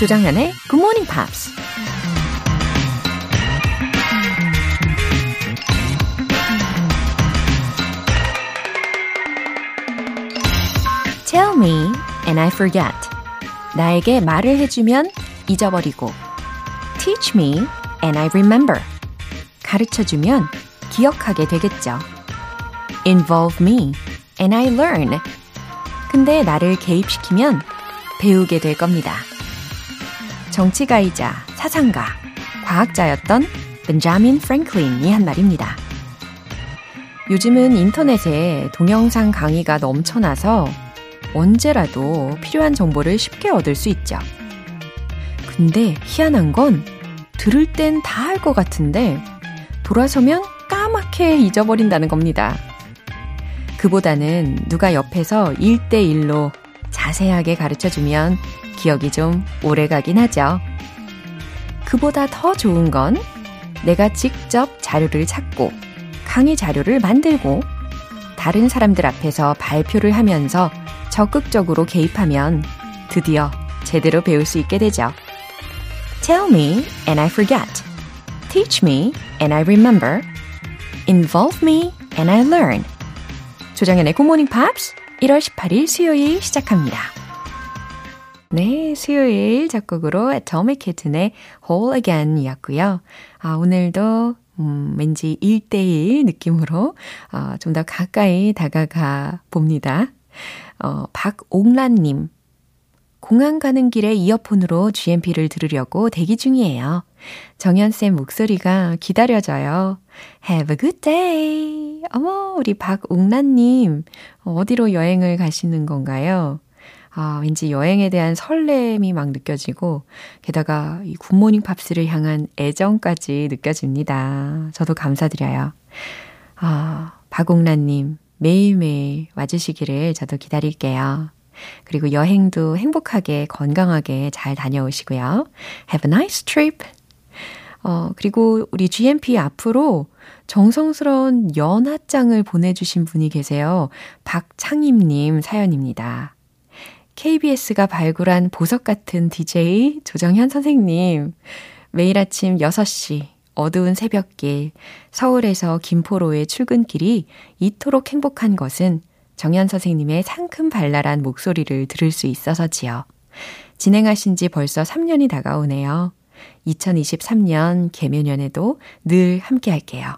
조장현의 Good Morning Pops. Tell me and I forget. 나에게 말을 해주면 잊어버리고. Teach me and I remember. 가르쳐주면 기억하게 되겠죠. Involve me and I learn. 근데 나를 개입시키면 배우게 될 겁니다. 정치가이자 사상가, 과학자였던 벤자민 프랭클린이 한 말입니다. 요즘은 인터넷에 동영상 강의가 넘쳐나서 언제라도 필요한 정보를 쉽게 얻을 수 있죠. 근데 희한한 건 들을 땐 다 할 것 같은데 돌아서면 까맣게 잊어버린다는 겁니다. 그보다는 누가 옆에서 1대1로 자세하게 가르쳐 주면 기억이 좀 오래 가긴 하죠. 그보다 더 좋은 건 내가 직접 자료를 찾고 강의 자료를 만들고 다른 사람들 앞에서 발표를 하면서 적극적으로 개입하면 드디어 제대로 배울 수 있게 되죠. Tell me and I forget. Teach me and I remember. Involve me and I learn. 조정연의 Good Morning Pops 1월 18일 수요일 시작합니다. 네, 수요일 작곡으로 Atomic Kitten의 Whole Again 이었고요. 아, 오늘도 음, 왠지 1대1 느낌으로 어, 좀 더 가까이 다가가 봅니다. 어, 박옥란님. 공항 가는 길에 이어폰으로 GMP를 들으려고 대기 중이에요. 정연쌤 목소리가 기다려져요. Have a good day. 어머, 우리 박옥란님. 어디로 여행을 가시는 건가요? 아, 왠지 여행에 대한 설렘이 막 느껴지고, 게다가 이 굿모닝 팝스를 향한 애정까지 느껴집니다. 저도 감사드려요. 아, 박옥란님, 매일매일 와주시기를 저도 기다릴게요. 그리고 여행도 행복하게, 건강하게 잘 다녀오시고요. Have a nice trip. 어, 그리고 우리 GMP 앞으로 정성스러운 연하장을 보내주신 분이 계세요. 박창임님 사연입니다. KBS가 발굴한 보석 같은 DJ 조정현 선생님. 매일 아침 6시 어두운 새벽길 서울에서 김포로의 출근길이 이토록 행복한 것은 정현 선생님의 상큼 발랄한 목소리를 들을 수 있어서지요. 진행하신 지 벌써 3년이 다가오네요. 2023년 개묘년에도 늘 함께 할게요.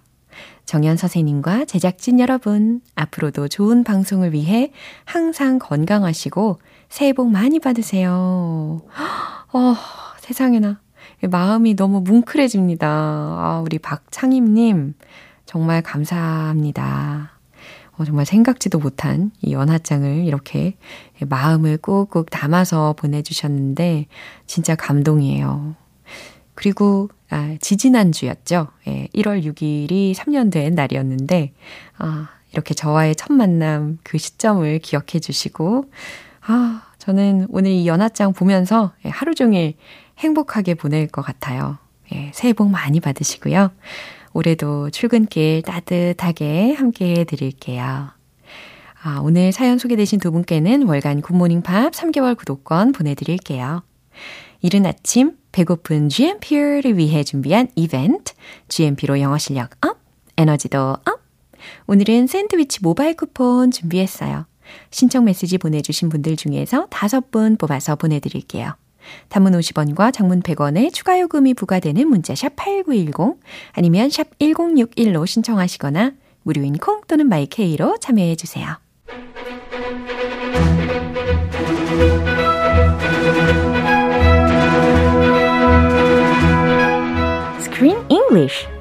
정현 선생님과 제작진 여러분, 앞으로도 좋은 방송을 위해 항상 건강하시고 새해 복 많이 받으세요. 어, 세상에나. 마음이 너무 뭉클해집니다. 아, 우리 박창임님, 정말 감사합니다. 어, 정말 생각지도 못한 이 연하장을 이렇게 마음을 꾹꾹 담아서 보내주셨는데, 진짜 감동이에요. 그리고, 아, 지지난주였죠. 예, 1월 6일이 3년 된 날이었는데, 아, 이렇게 저와의 첫 만남 그 시점을 기억해 주시고, 아, 저는 오늘 이 연하장 보면서 예, 하루 종일 행복하게 보낼 것 같아요. 예, 새해 복 많이 받으시고요. 올해도 출근길 따뜻하게 함께 해 드릴게요. 아, 오늘 사연 소개되신 두 분께는 월간 Good Morning Pops 3개월 구독권 보내드릴게요. 이른 아침 배고픈 GMP를 위해 준비한 이벤트 GMP로 영어 실력 up, 에너지도 up. 오늘은 샌드위치 모바일 쿠폰 준비했어요. 신청 메시지 보내주신 분들 중에서 다섯 분 뽑아서 보내드릴게요. 단문 50원과 장문 100원의 추가 요금이 부과되는 문자 샵 8910 아니면 샵 1061로 신청하시거나 무료인 콩 또는 마이케이로 참여해 주세요. Screen English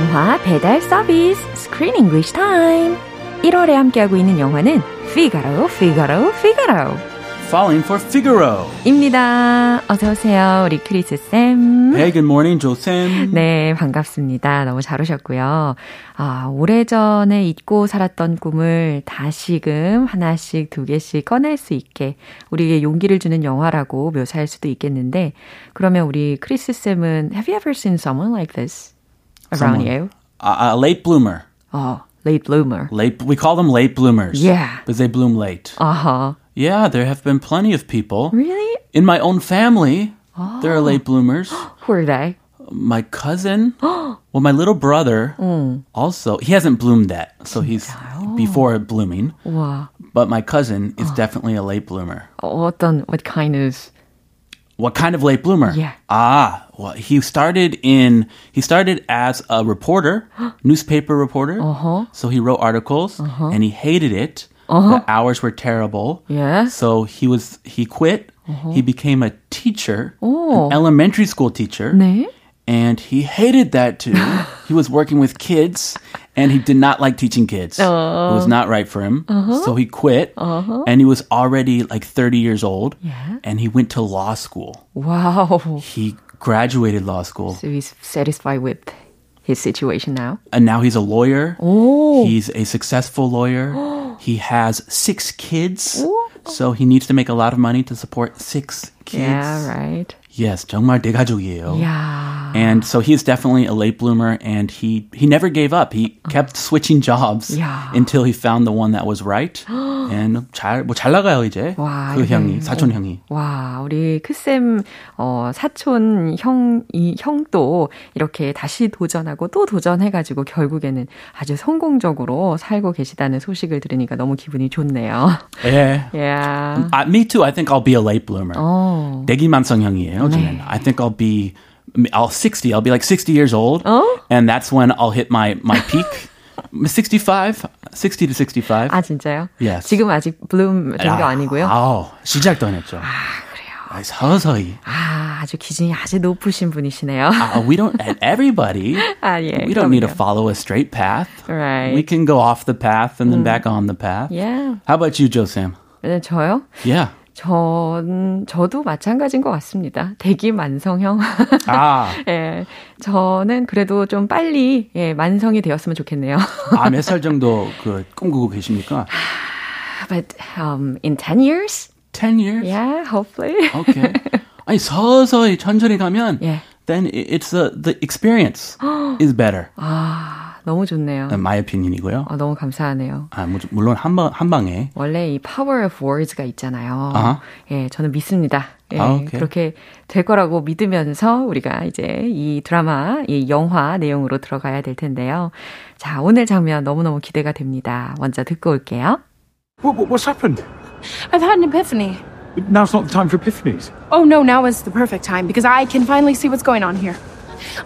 영화 배달 서비스 Screen English Time 1월에 함께하고 있는 영화는 피가로, 피가로, 피가로 Falling for Figaro. 입니다. 어서 오세요. 우리 크리스 쌤. Hey, good morning, 조쌤. 네, 반갑습니다. 너무 잘 오셨고요. 아, 오래전에 잊고 살았던 꿈을 다시금 하나씩 두 개씩 꺼낼 수 있게 우리에게 용기를 주는 영화라고 묘사할 수도 있겠는데 그러면 우리 크리스 쌤은 Have you ever seen someone like this around Someone. you? A, a late bloomer. Oh, late bloomer. Late. We call them late bloomers. Yeah. Because they bloom late. Uh huh. Yeah, there have been plenty of people. Really? In my own family, oh. there are oh. late bloomers. Who are they? My cousin. Oh. well, my little brother. Mm. Also, he hasn't bloomed yet, so oh he's oh. before blooming. Wow. But my cousin is oh. definitely a late bloomer. 어떤 what kind of? What kind of late bloomer? Yeah. Ah, well, he started in he started as a reporter, newspaper reporter. Uh-huh. So he wrote articles uh-huh. and he hated it. Uh-huh. The hours were terrible. Yeah. So he was he quit. Uh-huh. He became a teacher, Oh. an elementary school teacher. 네? And he hated that too. he was working with kids and he did not like teaching kids. Oh. It was not right for him. So he quit. And he was already like 30 years old. Yeah. And he went to law school. Wow. He graduated law school. So he's satisfied with his situation now. And now he's a lawyer. Oh. He's a successful lawyer. he has six kids. So he needs to make a lot of money to support six kids. Yeah, right. Yes, 정말 대가족이에요. Yeah. And so he's definitely a late bloomer and he he never gave up. He kept switching jobs Yeah. until he found the one that was right. and 잘 뭐 잘 나가요 이제. 와, 그 형이 사촌 형이. 와, 우리 크쌤, 어, 사촌 형, 이 형도 이렇게 다시 도전하고 또 도전해 가지고 결국에는 아주 성공적으로 살고 계시다는 소식을 들으니까 너무 기분이 좋네요. 예. Yeah. Uh, me too. I think I'll be a late bloomer. 어. 대기만성 형이에요. 저는. I think I'll be I'll 60. I'll be like 60 years old. 어? And that's when I'll hit my my peak. 65, 60 to 65. 아, 진짜요? Yes. 지금 아직 블룸 된 거 아니고요? 아우, 시작도 안 했죠. 아, 서서히. 아, 아주 기준이 아주 높으신 분이시네요. Uh, we don't, and everybody, 아, 예. we don't need to 그럼요. follow a straight path. Right. We can go off the path and then back on the path. Yeah. How about you, Joe Sam? 네, 저요? Yeah. 전, 저도 마찬가지인 것 같습니다. 대기 만성형. 아, 예, 저는 그래도 좀 빨리, 예, 만성이 되었으면 좋겠네요. 아, 몇 살 정도 그 꿈꾸고 계십니까? But, um, in 10 years? 10 years? Yeah, hopefully. Okay. 아니, 서서히 천천히 가면, 예. then it's the, the experience is better. 아, 너무 좋네요. My opinion이고요. 아, 너무 감사하네요. 아, 뭐, 물론 한, 방, 한 방에. 원래 이 power of words가 있잖아요. 아하. 예, 저는 믿습니다. 예, 아. 그렇게 될 거라고 믿으면서 우리가 이제 이 드라마, 이 영화 내용으로 들어가야 될 텐데요. 자, 오늘 장면 너무너무 기대가 됩니다. 먼저 듣고 올게요. What, what, what's happened? I've had an epiphany. Now's not the time for epiphanies. Oh no, now is the perfect time because I can finally see what's going on here.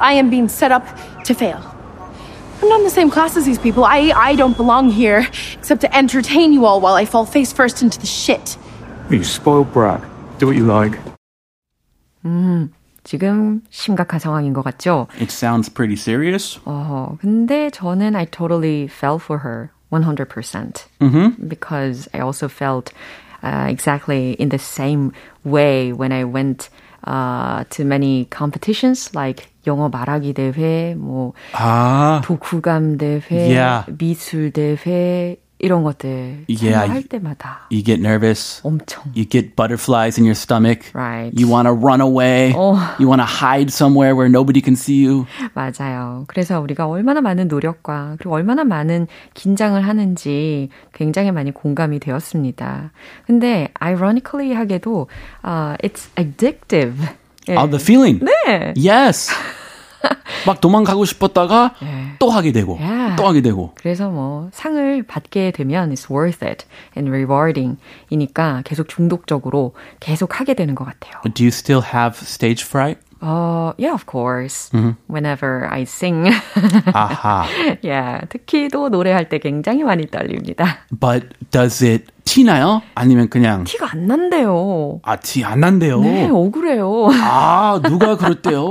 I am being set up to fail. I'm not in the same class as these people. I, I don't belong here except to entertain you all while I fall face first into the shit. You spoiled brat. Do what you like. 지금 심각한 상황인 것 같죠? It sounds pretty serious. 어, 근데 저는 I totally fell for her 100%. Because I also felt uh, exactly in the same way when I went uh, to many competitions like 영어 말하기 대회, 뭐 아, 독후감 대회, Yeah. 미술 대회 이런 것들 Yeah, 할 you- 때마다 you get nervous. 엄청 You get butterflies in your stomach. Right. You want to run away. Oh. You want to hide somewhere where nobody can see you. 맞아요. 그래서 우리가 얼마나 많은 노력과 그리고 얼마나 많은 긴장을 하는지 굉장히 많이 공감이 되었습니다. 근데 ironically 하게도 uh, it's addictive. 예. Oh, the feeling. 네. Yes. 막 도망가고 싶었다가 예. 또 하게 되고 Yeah. 또 하게 되고. 그래서 뭐 상을 받게 되면 it's worth it and rewarding 이니까 계속 중독적으로 계속 하게 되는 것 같아요. Do you still have stage fright? 어, yeah, of course. Whenever I sing. 아하. yeah, 특히 또 노래할 때 굉장히 많이 떨립니다. But does it 티나요? 아니면 그냥 티가 안 난대요. 아, 티 안 난대요. 네, 억울해요. 아, 누가 그랬대요.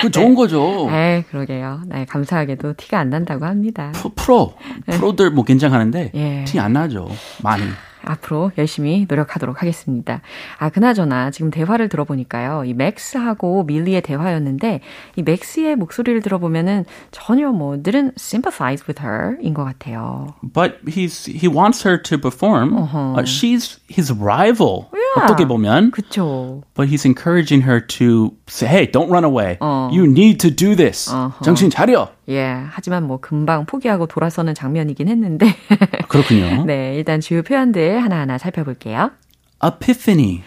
그 좋은 거죠. 네, 그러게요. 네, 감사하게도 티가 안 난다고 합니다. 프로, 프로. 프로들 뭐 괜찮아하는데 예. 티안 나죠. 많이. 앞으로 열심히 노력하도록 하겠습니다. 아, 그나저나 지금 대화를 들어보니까요. 이 맥스하고 밀리의 대화였는데 이 맥스의 목소리를 들어보면은 전혀 뭐 didn't sympathize with her인 것 같아요. But he's he wants her to perform. Uh-huh. Uh, she's his rival. Yeah. 어떻게 보면. 그쵸. But he's encouraging her to say, hey, don't run away. 어. You need to do this. Uh-huh. 정신 차려. 예, 하지만 뭐 금방 포기하고 돌아서는 장면이긴 했는데. 그렇군요. 네, 일단 주요 표현들 하나하나 살펴볼게요. Epiphany.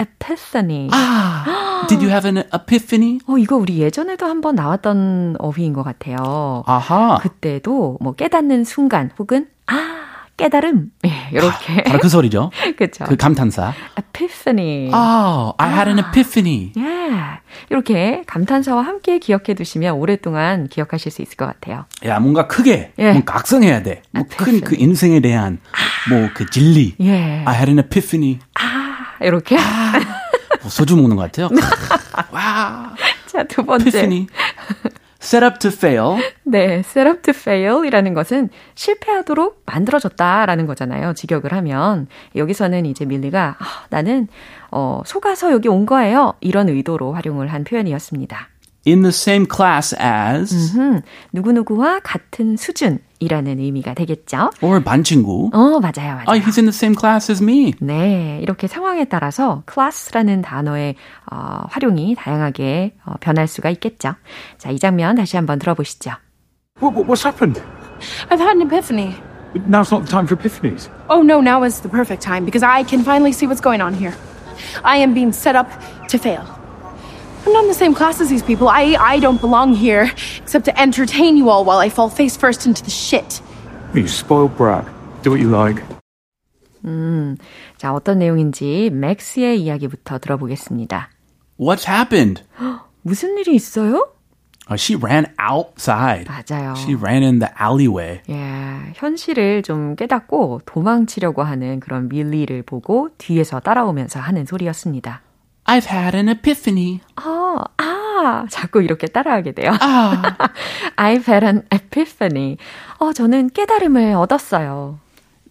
epiphany. 아, did you have an epiphany? 어, 이거 우리 예전에도 한번 나왔던 어휘인 것 같아요. 아하. 그때도 뭐 깨닫는 순간 혹은 아, 깨달음. 예, 이렇게. 바로 그 소리죠. 그렇죠. 그 감탄사. epiphany. Oh, I had an epiphany. 예. 이렇게 감탄사와 함께 기억해 두시면 오랫동안 기억하실 수 있을 것 같아요. 야, 뭔가 크게 예. 뭔가 각성해야 돼. 뭐 큰 그 인생에 대한 뭐 그 진리. 예. I had an epiphany. 아, 이렇게. 아, 뭐 소주 먹는 것 같아요. 와. 자, 두 번째. epiphany. Set up to fail. 네, set up to fail이라는 것은 실패하도록 만들어졌다라는 거잖아요. 직역을 하면 여기서는 이제 밀리가 아, 나는 어, 속아서 여기 온 거예요. 이런 의도로 활용을 한 표현이었습니다. In the same class as 음흠, 누구누구와 같은 수준이라는 의미가 되겠죠. or 반 친구. 어, 맞아요. 맞아요. Oh, he's in the same class as me. 네, 이렇게 상황에 따라서 class라는 단어의 어, 활용이 다양하게 어, 변할 수가 있겠죠. 자, 이 장면 다시 한번 들어보시죠. What, what, what's happened? I've had an epiphany. Now's not the time for epiphanies. Oh no, now is the perfect time because I can finally see what's going on here. I am being set up to fail. I'm not in the same class as these people. I, I don't belong here, except to entertain you all while I fall face first into the shit. You spoiled brat. Do what you like. 음, 자, 어떤 내용인지 맥스의 이야기부터 들어보겠습니다. What's happened? 무슨 일이 있어요? Uh, she ran outside. 맞아요. She ran in the alleyway. 예, 현실을 좀 깨닫고 도망치려고 하는 그런 밀리를 보고 뒤에서 따라오면서 하는 소리였습니다. I've had an epiphany. 아, 아, 자꾸 이렇게 따라하게 돼요. 아. I've had an epiphany. 어, 저는 깨달음을 얻었어요.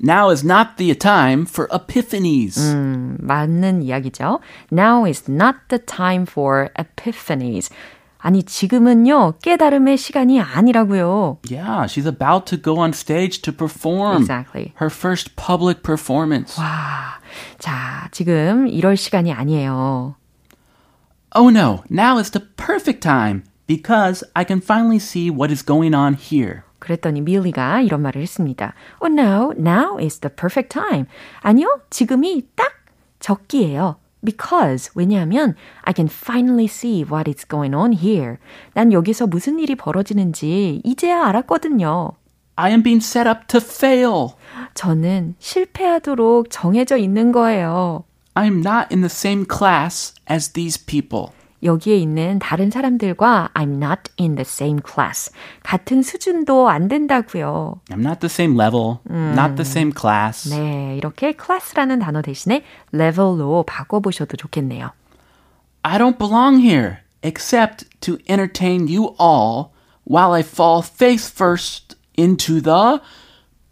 Now is not the time for epiphanies. 음, 맞는 이야기죠. Now is not the time for epiphanies. 아니, 지금은요, 깨달음의 시간이 아니라고요. Yeah, she's about to go on stage to perform. Exactly. Her first public performance. 와, 자, 지금 이럴 시간이 아니에요. Oh no, now is the perfect time because I can finally see what is going on here. 그랬더니 밀리가 이런 말을 했습니다. Oh no, now is the perfect time. 아니요, 지금이 딱 적기예요. Because 왜냐하면 I can finally see what is going on here. 난 여기서 무슨 일이 벌어지는지 이제야 알았거든요. I am being set up to fail. 저는 실패하도록 정해져 있는 거예요. I'm not in the same class as these people. 여기에 있는 다른 사람들과 I'm not in the same class. 같은 수준도 안 된다고요. I'm not the same level, 음. not the same class. 네, 이렇게 class라는 단어 대신에 level로 바꿔보셔도 좋겠네요. I don't belong here except to entertain you all while I fall face first into the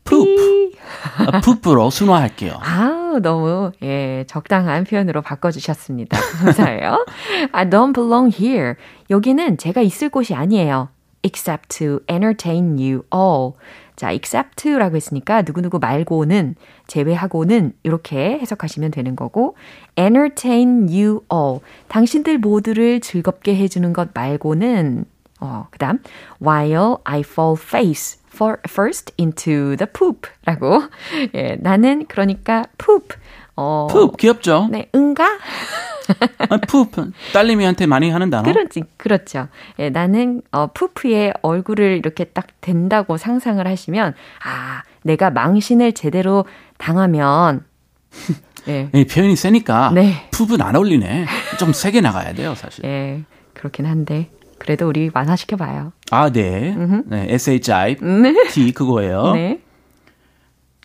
poop. 아, poop로 순화할게요. 아우, 너무, 예, 적당한 표현으로 바꿔 주셨습니다. 감사해요. I don't belong here. 여기는 제가 있을 곳이 아니에요. except to entertain you all. 자, except라고 했으니까 누구누구 말고는, 제외하고는 이렇게 해석하시면 되는 거고, entertain you all. 당신들 모두를 즐겁게 해 주는 것 말고는, 어, 그 다음, while I fall face for, first into the poop 라고. 예, 나는 그러니까 poop. 어, poop 귀엽죠? 네, 응가? 아, poop 딸내미한테 많이 하는 단어. 그렇지, 그렇죠. 예, 나는 어, 푸프의 얼굴을 이렇게 딱 된다고 상상을 하시면 아, 내가 망신을 제대로 당하면 예. 이 표현이 세니까 네. 푸브는 안 어울리네. 좀 세게 나가야 돼요, 사실. 예, 그렇긴 한데 그래도 우리 완화시켜 봐요. 아, 네. 네, S-H-I-T 네. 그거예요. 네.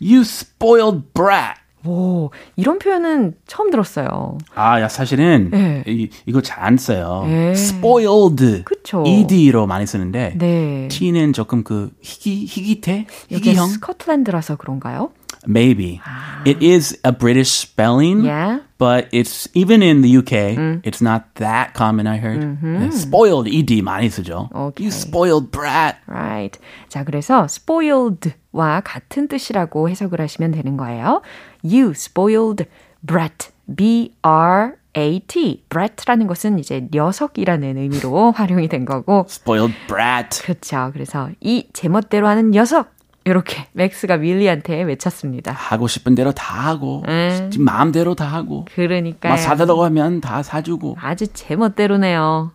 You spoiled brat. 오, 이런 표현은 처음 들었어요. 아, 야, 사실은 네. 이, 이거 잘 안 써요. 네. spoiled. 그쵸. ed로 많이 쓰는데 네. t는 조금 그 희귀 희귀태, 희귀형. 스코틀랜드라서 그런가요? Maybe. It is a British spelling. Yeah. But it's even in the UK, it's not that common. I heard. 네, spoiled ed 많이 쓰죠. Okay. You spoiled brat. Right. 자, 그래서 spoiled와 같은 뜻이라고 해석을 하시면 되는 거예요. You spoiled brat. B-R-A-T. brat라는 것은 이제 녀석이라는 의미로 활용이 된 거고. Spoiled brat. 그렇죠. 그래서 이 제멋대로 하는 녀석. 이렇게 맥스가 밀리한테 외쳤습니다. 하고 싶은 대로 다 하고, 음. 지금 마음대로 다 하고, 그러니까요. 막 사달라고 하면 다 사주고. 아주 제멋대로네요.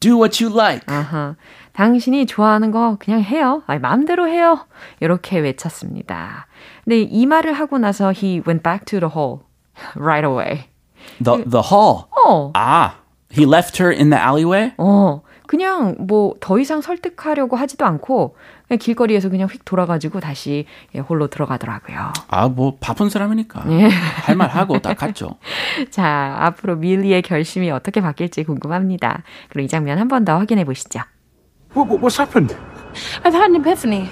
Do what you like. 아하. 당신이 좋아하는 거 그냥 해요. 아니, 마음대로 해요. 이렇게 외쳤습니다. 근데 이 말을 하고 나서 he went back to the hall right away. The the hall. 어, 아, he left her in the alleyway. 어. 그냥 뭐 더 이상 설득하려고 하지도 않고 길거리에서 그냥 휙 돌아가지고 다시 예, 홀로 들어가더라고요. 아, 뭐 바쁜 사람이니까 예. 할말 하고 딱 갔죠. 자, 앞으로 밀리의 결심이 어떻게 바뀔지 궁금합니다. 그럼 이 장면 한 번 더 확인해 보시죠. What, what, what's happened? I've had an epiphany.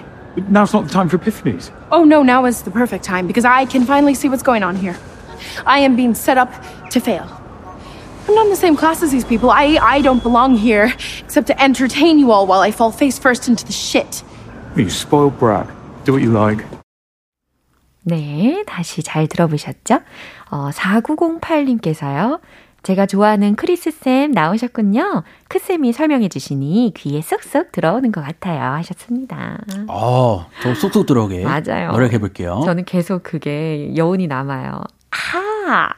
Now's not the time for epiphanies. Oh no, now is the perfect time because I can finally see what's going on here. I am being set up to fail. I'm not in the same class as these people. I, I don't belong here except to entertain you all while I fall face first into the shit. You spoiled brat. Do what you like. 네, 다시 잘 들어보셨죠? 어, 4908님께서요. 제가 좋아하는 크리스쌤 나오셨군요. 크쌤이 설명해 주시니 귀에 쏙쏙 들어오는 것 같아요. 하셨습니다. 어, 더 쏙쏙 들어오게. 맞아요. 노력해 볼게요. 저는 계속 그게 여운이 남아요. 아!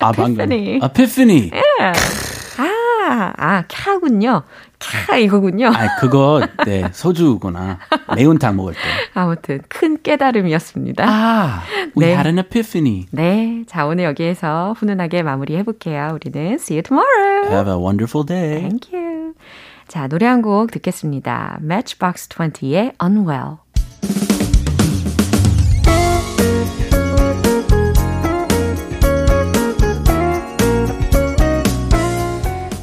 아, 방금. 에피phany. 에피phany. 아, 아, 캬군요. 캬 이거군요. 아, 그거 네, 소주구나. 매운탕 먹을 때. 아무튼 큰 깨달음이었습니다. 아, we 네. had an epiphany. 네, 자 오늘 여기에서 훈훈하게 마무리해 볼게요. 우리는 see you tomorrow. Have a wonderful day. Thank you. 자, 노래 한 곡 듣겠습니다. Matchbox 20의 Unwell.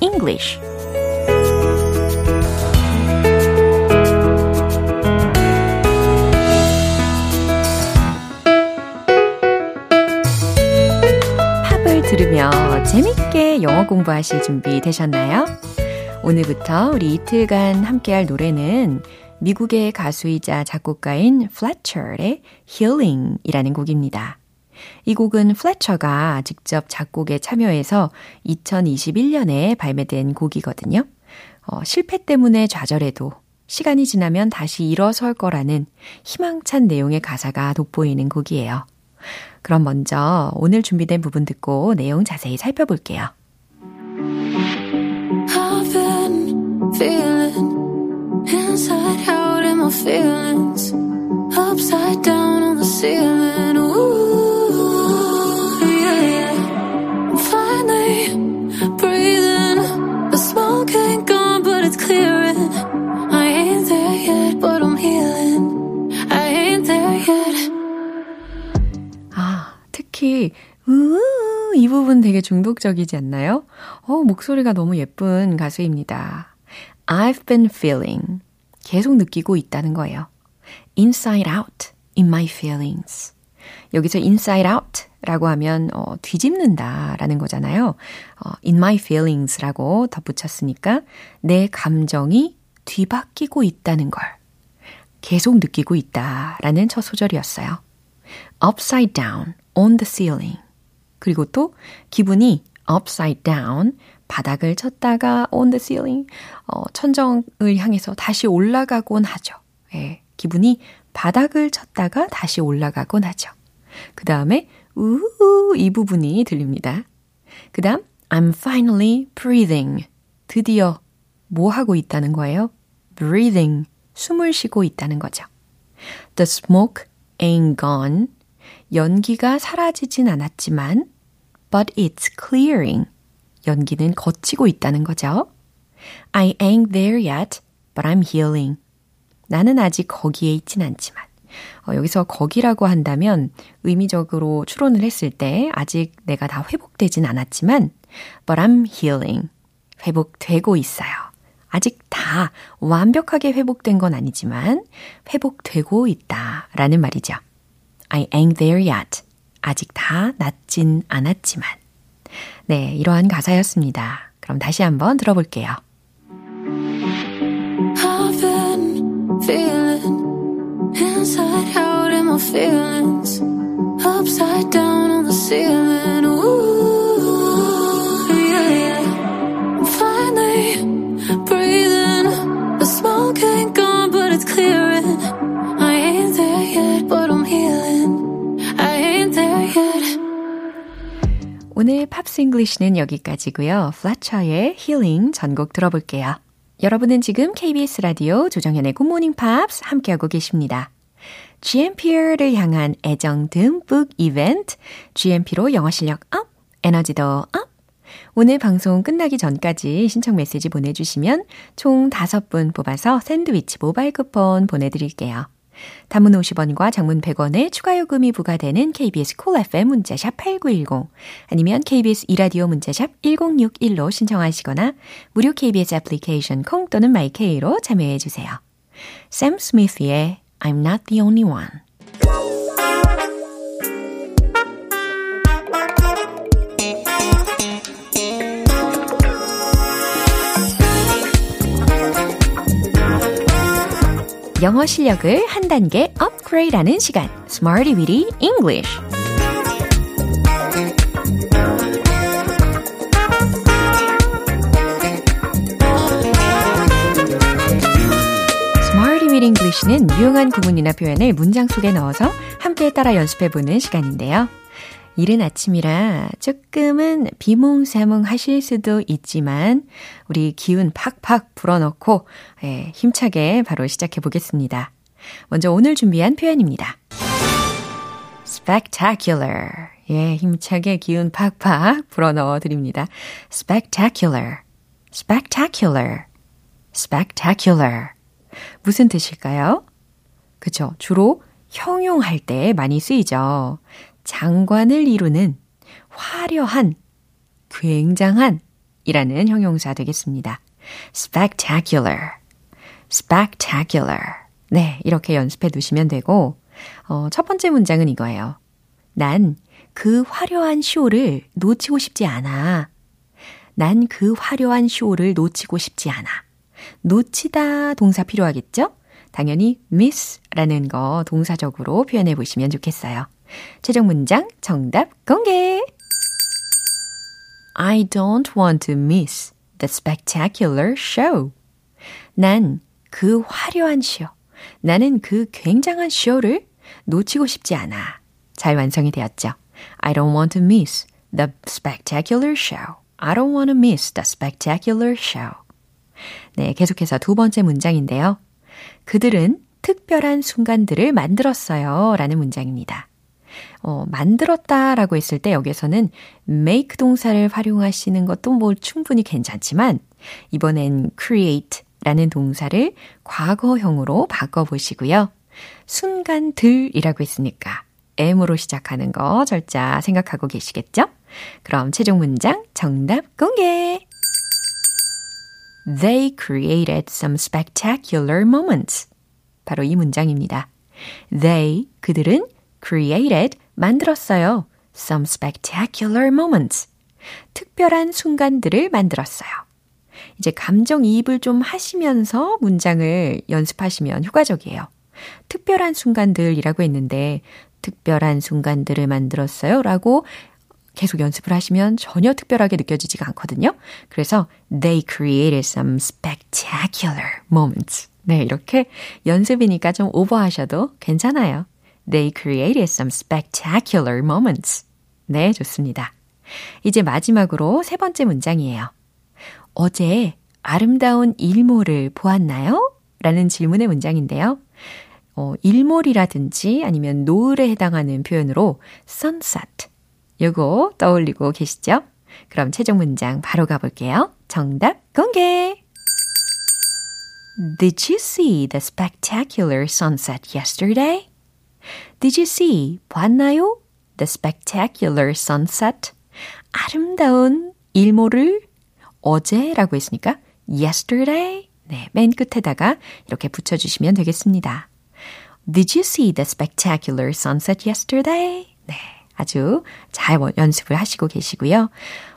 English. 팝을 들으며 재밌게 영어 공부하실 준비 되셨나요? 오늘부터 우리 이틀간 함께할 노래는 미국의 가수이자 작곡가인 Fletcher의 Healing이라는 곡입니다. 이 곡은 플래처가 직접 작곡에 참여해서 2021년에 발매된 곡이거든요. 어, 실패 때문에 좌절해도 시간이 지나면 다시 일어설 거라는 희망찬 내용의 가사가 돋보이는 곡이에요. 그럼 먼저 오늘 준비된 부분 듣고 내용 자세히 살펴볼게요. I've been feeling inside out in my feelings, upside down on the ceiling. Ooh, 특히 우이 부분 되게 중독적이지 않나요? 어, 목소리가 너무 예쁜 가수입니다. I've been feeling. 계속 느끼고 있다는 거예요. inside out in my feelings. 여기서 inside out 라고 하면 어, 뒤집는다 라는 거잖아요. 어, in my feelings 라고 덧붙였으니까 내 감정이 뒤바뀌고 있다는 걸 계속 느끼고 있다 라는 첫 소절이었어요. upside down on the ceiling. 그리고 또 기분이 upside down 바닥을 쳤다가 on the ceiling 어, 천정을 향해서 다시 올라가곤 하죠. 예, 기분이 바닥을 쳤다가 다시 올라가곤 하죠. 그 다음에 우우 이 부분이 들립니다. 그 다음 I'm finally breathing. 드디어 뭐 하고 있다는 거예요? breathing. 숨을 쉬고 있다는 거죠. The smoke ain't gone. 연기가 사라지진 않았지만, but it's clearing. 연기는 거치고 있다는 거죠. I ain't there yet, but I'm healing. 나는 아직 거기에 있진 않지만. 어, 여기서 거기라고 한다면 의미적으로 추론을 했을 때 아직 내가 다 회복되진 않았지만, but I'm healing. 회복되고 있어요. 아직 다 완벽하게 회복된 건 아니지만 회복되고 있다 라는 말이죠. I ain't there yet. 아직 다 낫진 않았지만. 네, 이러한 가사였습니다. 그럼 다시 한번 들어볼게요. I've been feeling inside out in my feelings, upside down on the ceiling. Ooh, English는 여기까지고요. Fletcher의 Healing 전곡 들어볼게요. 여러분은 지금 KBS 라디오 조정현의 굿모닝 팝스 함께하고 계십니다. GMP를 향한 애정 듬뿍 이벤트 GMP로 영어 실력 up, 에너지도 up. 오늘 방송 끝나기 전까지 신청 메시지 보내주시면 총 5분 뽑아서 샌드위치 모바일 쿠폰 보내드릴게요. 단문 50원과 장문 100원의 추가 요금이 부과되는 KBS Cool FM 문자샵 8910 아니면 KBS 이라디오 문자샵 1061로 신청하시거나 무료 KBS 애플리케이션 콩 또는 마이케이로 참여해 주세요. 샘 스미스의 I'm not the only one 영어 실력을 한 단계 업그레이드하는 시간, Smarty Weedy English. English는 유용한 구문이나 표현을 문장 속에 넣어서 함께 따라 연습해보는 시간인데요. 이른 아침이라 조금은 비몽사몽 하실 수도 있지만 우리 기운 팍팍 불어넣고 예, 힘차게 바로 시작해 보겠습니다. 먼저 오늘 준비한 표현입니다. spectacular. 예, 힘차게 기운 팍팍 불어넣어 드립니다. spectacular. spectacular. spectacular. 무슨 뜻일까요? 그죠. 주로 형용할 때 많이 쓰이죠. 장관을 이루는 화려한, 굉장한 이라는 형용사 되겠습니다. spectacular, spectacular. 네, 이렇게 연습해 두시면 되고, 어, 첫 번째 문장은 이거예요. 난 그 화려한 쇼를 놓치고 싶지 않아. 난 그 화려한 쇼를 놓치고 싶지 않아. 놓치다 동사 필요하겠죠? 당연히 miss라는 거 동사적으로 표현해 보시면 좋겠어요. 최종 문장 정답 공개! I don't want to miss the spectacular show. 난 그 화려한 쇼, 나는 그 굉장한 쇼를 놓치고 싶지 않아. 잘 완성이 되었죠. I don't want to miss the spectacular show. I don't want to miss the spectacular show. 네, 계속해서 두 번째 문장인데요. 그들은 특별한 순간들을 만들었어요. 라는 문장입니다. 어, 만들었다라고 했을 때 여기서는 make 동사를 활용하시는 것도 뭐 충분히 괜찮지만 이번엔 create 라는 동사를 과거형으로 바꿔보시고요. 순간 들이라고 했으니까 M으로 시작하는 거 절자 생각하고 계시겠죠? 그럼 최종 문장 정답 공개! They created some spectacular moments. 바로 이 문장입니다. They, 그들은 created, 만들었어요. Some spectacular moments. 특별한 순간들을 만들었어요. 이제 감정이입을 좀 하시면서 문장을 연습하시면 효과적이에요. 특별한 순간들이라고 했는데, 특별한 순간들을 만들었어요. 라고 계속 연습을 하시면 전혀 특별하게 느껴지지가 않거든요. 그래서 they created some spectacular moments. 네, 이렇게 연습이니까 좀 오버하셔도 괜찮아요. They created some spectacular moments. 네, 좋습니다. 이제 마지막으로 세 번째 문장이에요. 어제 아름다운 일몰을 보았나요? 라는 질문의 문장인데요. 어, 일몰이라든지 아니면 노을에 해당하는 표현으로 sunset. 요거 떠올리고 계시죠? 그럼 최종 문장 바로 가볼게요. 정답 공개! Did you see the spectacular sunset yesterday? Did you see? 봤나요? The spectacular sunset. 아름다운 일몰을 어제라고 했으니까 yesterday. 네, 맨 끝에다가 이렇게 붙여주시면 되겠습니다. Did you see the spectacular sunset yesterday? 네. 아주 잘 연습을 하시고 계시고요.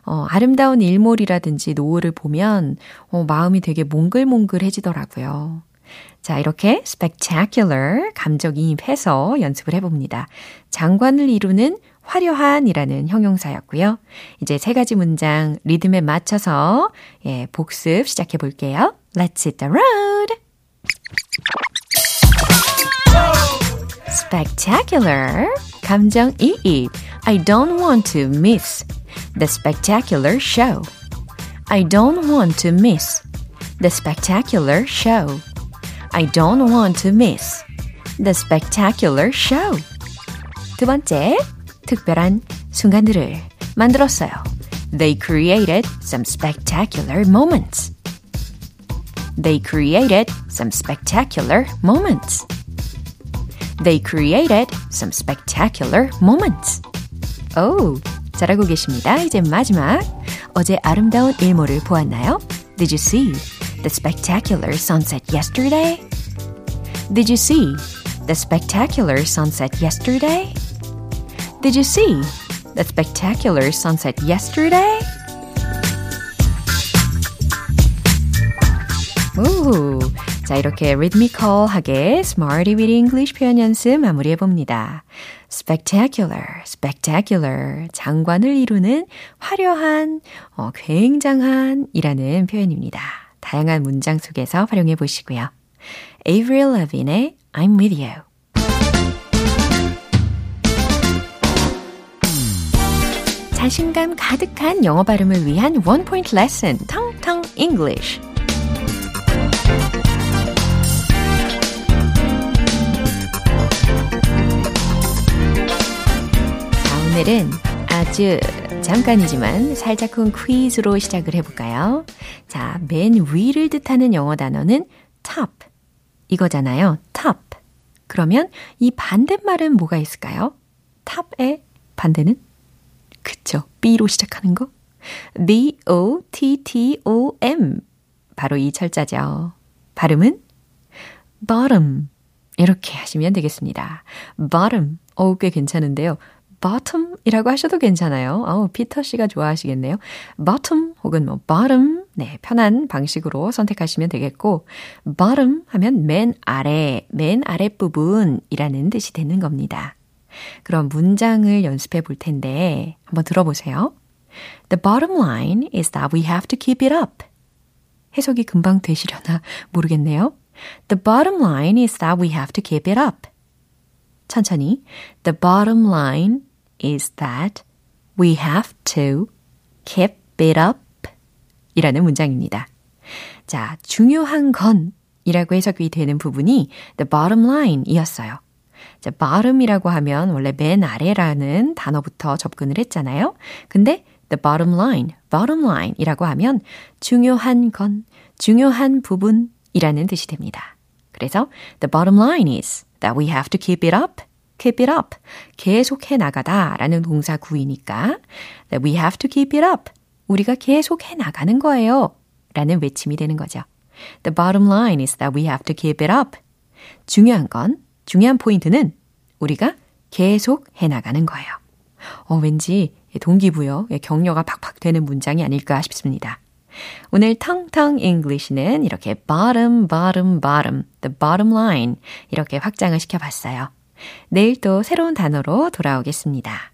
어, 아름다운 일몰이라든지 노을을 보면 어, 마음이 되게 몽글몽글해지더라고요. 자, 이렇게 spectacular 감정이입해서 연습을 해봅니다. 장관을 이루는 화려한이라는 형용사였고요. 이제 세 가지 문장 리듬에 맞춰서 예, 복습 시작해 볼게요. Let's hit the road. spectacular 감정 이입 I don't want to miss the spectacular show. I don't want to miss the spectacular show. I don't want to miss the spectacular show. 두 번째, 특별한 순간들을 만들었어요. They created some spectacular moments. They created some spectacular moments. They created some spectacular moments. 오, 잘하고 계십니다. 이제 마지막. 어제 아름다운 일몰을 보았나요? Did you see the spectacular sunset yesterday? Did you see the spectacular sunset yesterday? Did you see the spectacular sunset yesterday? 오, 자, 이렇게 rhythmical하게 Smarty with English 표현 연습 마무리해 봅니다. spectacular, spectacular. 장관을 이루는 화려한, 어, 굉장한 이라는 표현입니다. 다양한 문장 속에서 활용해 보시고요. Avril Lavigne의 I'm with you. 자신감 가득한 영어 발음을 위한 원 포인트 레슨, 텅텅 English. 자, 오늘은 아주 잠깐이지만 살짝쿵 퀴즈로 시작을 해볼까요? 자, 맨 위를 뜻하는 영어 단어는 top 이거잖아요. top. 그러면 이 반대말은 뭐가 있을까요? top의 반대는? 그쵸. B로 시작하는 거? B-O-T-T-O-M. 바로 이 철자죠. 발음은 bottom. 이렇게 하시면 되겠습니다. bottom. 어우, 꽤 괜찮은데요. Bottom이라고 하셔도 괜찮아요. 어우, 피터 씨가 좋아하시겠네요. bottom 혹은 뭐 bottom. 네, 편한 방식으로 선택하시면 되겠고, bottom 하면 맨 아래, 맨 아랫부분이라는 뜻이 되는 겁니다. 그럼 문장을 연습해 볼 텐데 한번 들어보세요. The bottom line is that we have to keep it up. 해석이 금방 되시려나 모르겠네요. The bottom line is that we have to keep it up. 천천히. The bottom line is that we have to keep it up. 이라는 문장입니다. 자, 중요한 건 이라고 해석이 되는 부분이 the bottom line 이었어요. 자, bottom이라고 하면 원래 맨 아래라는 단어부터 접근을 했잖아요. 근데 the bottom line, bottom line 이라고 하면 중요한 건, 중요한 부분이라는 뜻이 됩니다. 그래서 the bottom line is that we have to keep it up. Keep it up. 계속 해 나가다 라는 동사 구이니까 we have to keep it up. 우리가 계속 해 나가는 거예요. 라는 외침이 되는 거죠. The bottom line is that we have to keep it up. 중요한 건, 중요한 포인트는 우리가 계속 해 나가는 거예요. 어, 왠지 동기부여, 격려가 팍팍 되는 문장이 아닐까 싶습니다. 오늘 텅텅 English는 이렇게 bottom, bottom, bottom, the bottom line 이렇게 확장을 시켜봤어요. 내일 또 새로운 단어로 돌아오겠습니다.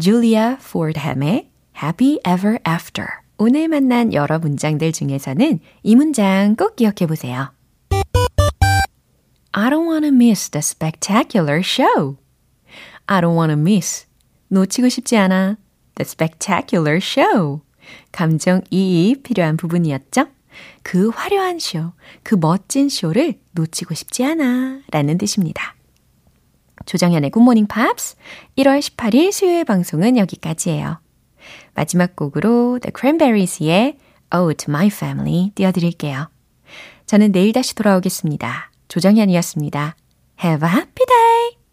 Julia Fordham의 Happy Ever After. 오늘 만난 여러 문장들 중에서는 이 문장 꼭 기억해 보세요. I don't want to miss the spectacular show. I don't want to miss. 놓치고 싶지 않아. The spectacular show. 감정 이입 필요한 부분이었죠? 그 화려한 쇼, 그 멋진 쇼를 놓치고 싶지 않아 라는 뜻입니다. 조정현의 굿모닝 팝스 1월 18일 수요일 방송은 여기까지예요. 마지막 곡으로 The Cranberries의 Ode to My Family 띄워드릴게요. 저는 내일 다시 돌아오겠습니다. 조정현이었습니다. Have a happy day!